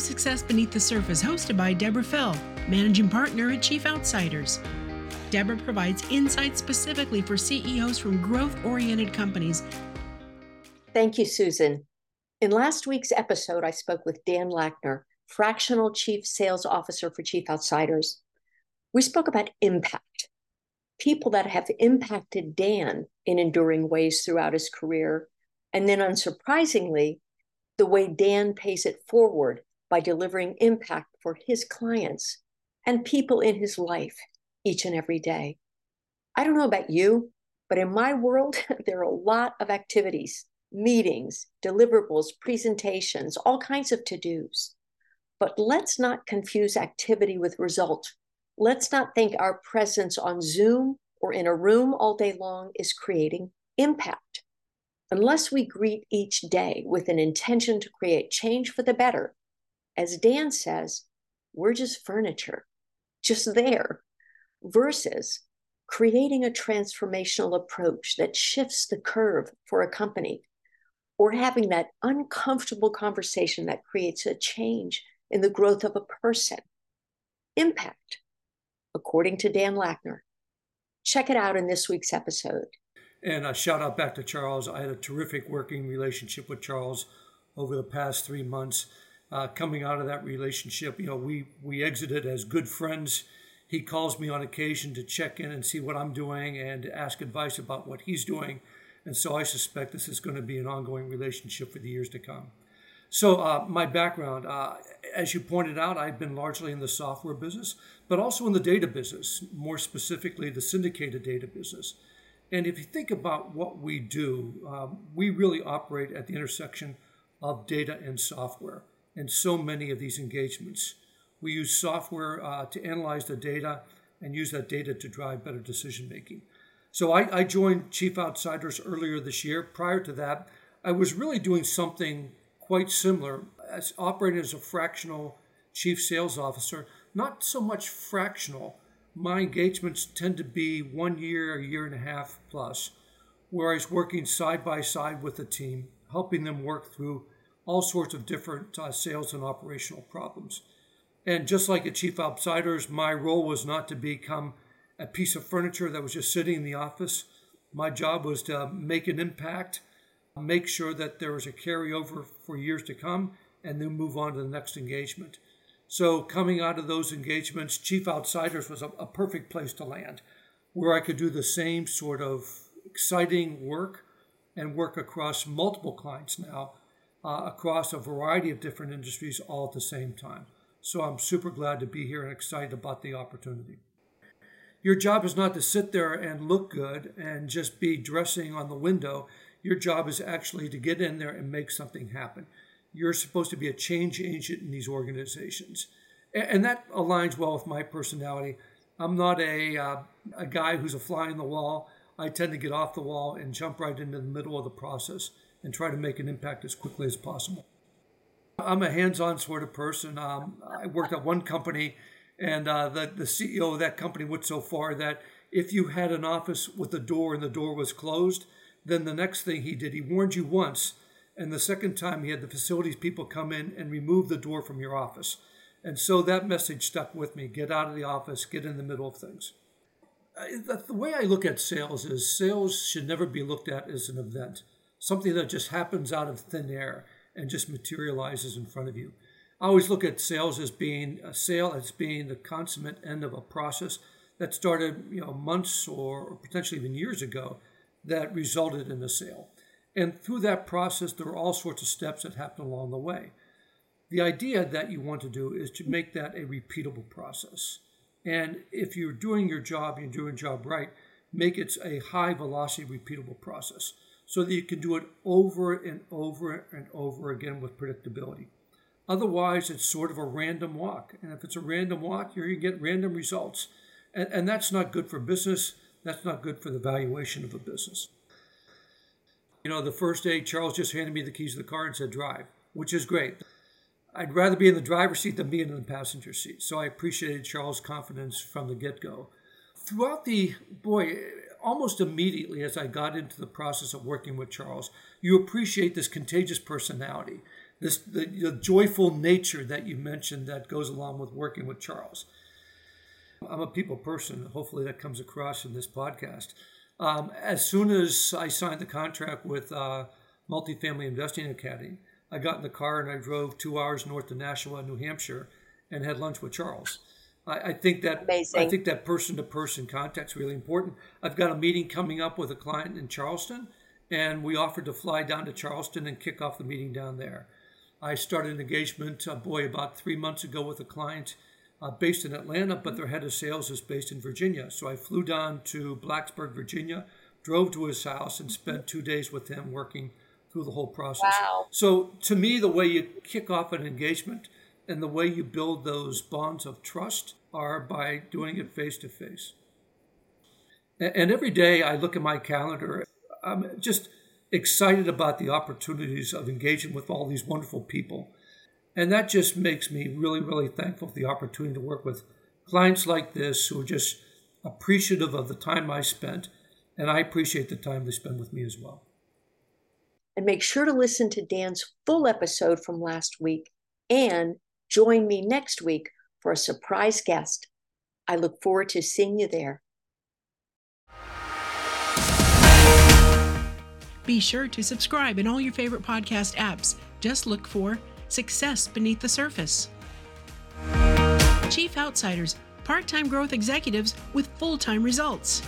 Success Beneath the Surface, hosted by Deborah Fell, Managing Partner at Chief Outsiders. Deborah provides insights specifically for CEOs from growth oriented companies. Thank you, Susan. In last week's episode, I spoke with Dan Lackner, Fractional Chief Sales Officer for Chief Outsiders. We spoke about impact, people that have impacted Dan in enduring ways throughout his career, and then unsurprisingly, the way Dan pays it forward by delivering impact for his clients and people in his life each and every day. I don't know about you, but in my world, there are a lot of activities, meetings, deliverables, presentations, all kinds of to dos. But let's not confuse activity with result. Let's not think our presence on Zoom or in a room all day long is creating impact. Unless we greet each day with an intention to create change for the better, as Dan says, we're just furniture, just there, versus creating a transformational approach that shifts the curve for a company or having that uncomfortable conversation that creates a change in the growth of a person. Impact, according to Dan Lackner. Check it out in this week's episode. And a shout out back to Charles. I had a terrific working relationship with Charles over the past three months. Uh, coming out of that relationship, you know, we we exited as good friends. He calls me on occasion to check in and see what I'm doing and ask advice about what he's doing. And so I suspect this is going to be an ongoing relationship for the years to come. So, uh, my background, uh, as you pointed out, I've been largely in the software business, but also in the data business, more specifically the syndicated data business. And if you think about what we do, um, we really operate at the intersection of data and software in so many of these engagements. We use software uh, to analyze the data and use that data to drive better decision making. So I, I joined Chief Outsiders earlier this year. Prior to that, I was really doing something quite similar as operating as a fractional chief sales officer, not so much fractional. My engagements tend to be one year, a year and a half plus, where I was working side by side with the team, helping them work through all sorts of different uh, sales and operational problems. And just like at Chief Outsiders, my role was not to become a piece of furniture that was just sitting in the office. My job was to make an impact make sure that there was a carryover for years to come, and then move on to the next engagement. So, coming out of those engagements, Chief Outsiders was a, a perfect place to land, where I could do the same sort of exciting work and work across multiple clients now, uh, across a variety of different industries all at the same time. So, I'm super glad to be here and excited about the opportunity. Your job is not to sit there and look good and just be dressing on the window. Your job is actually to get in there and make something happen. You're supposed to be a change agent in these organizations. And that aligns well with my personality. I'm not a, uh, a guy who's a fly in the wall. I tend to get off the wall and jump right into the middle of the process and try to make an impact as quickly as possible. I'm a hands on sort of person. Um, I worked at one company, and uh, the, the CEO of that company went so far that if you had an office with a door and the door was closed, then the next thing he did, he warned you once, and the second time he had the facilities people come in and remove the door from your office. And so that message stuck with me get out of the office, get in the middle of things. The way I look at sales is sales should never be looked at as an event, something that just happens out of thin air and just materializes in front of you. I always look at sales as being a sale as being the consummate end of a process that started, you know, months or potentially even years ago that resulted in the sale. And through that process, there are all sorts of steps that happen along the way. The idea that you want to do is to make that a repeatable process. And if you're doing your job, you're doing job right, make it a high velocity, repeatable process so that you can do it over and over and over again with predictability. Otherwise, it's sort of a random walk. And if it's a random walk, you're going to get random results. And, and that's not good for business. That's not good for the valuation of a business. You know, the first day, Charles just handed me the keys of the car and said, drive, which is great. I'd rather be in the driver's seat than be in the passenger seat. So I appreciated Charles' confidence from the get go. Throughout the, boy, almost immediately as I got into the process of working with Charles, you appreciate this contagious personality this the, the joyful nature that you mentioned that goes along with working with Charles. I'm a people person. Hopefully, that comes across in this podcast. Um, as soon as I signed the contract with uh, Multifamily Investing Academy, I got in the car and I drove two hours north to Nashua, New Hampshire, and had lunch with Charles. I, I think that Amazing. I think that person to person contact is really important. I've got a meeting coming up with a client in Charleston, and we offered to fly down to Charleston and kick off the meeting down there. I started an engagement, uh, boy, about three months ago with a client uh, based in Atlanta, but their head of sales is based in Virginia. So I flew down to Blacksburg, Virginia, drove to his house, and spent two days with him working through the whole process. Wow. So to me, the way you kick off an engagement and the way you build those bonds of trust are by doing it face to face. And every day I look at my calendar, I'm just excited about the opportunities of engaging with all these wonderful people. And that just makes me really, really thankful for the opportunity to work with clients like this who are just appreciative of the time I spent. And I appreciate the time they spend with me as well. And make sure to listen to Dan's full episode from last week and join me next week for a surprise guest. I look forward to seeing you there. Be sure to subscribe in all your favorite podcast apps. Just look for Success Beneath the Surface. Chief Outsiders, part time growth executives with full time results.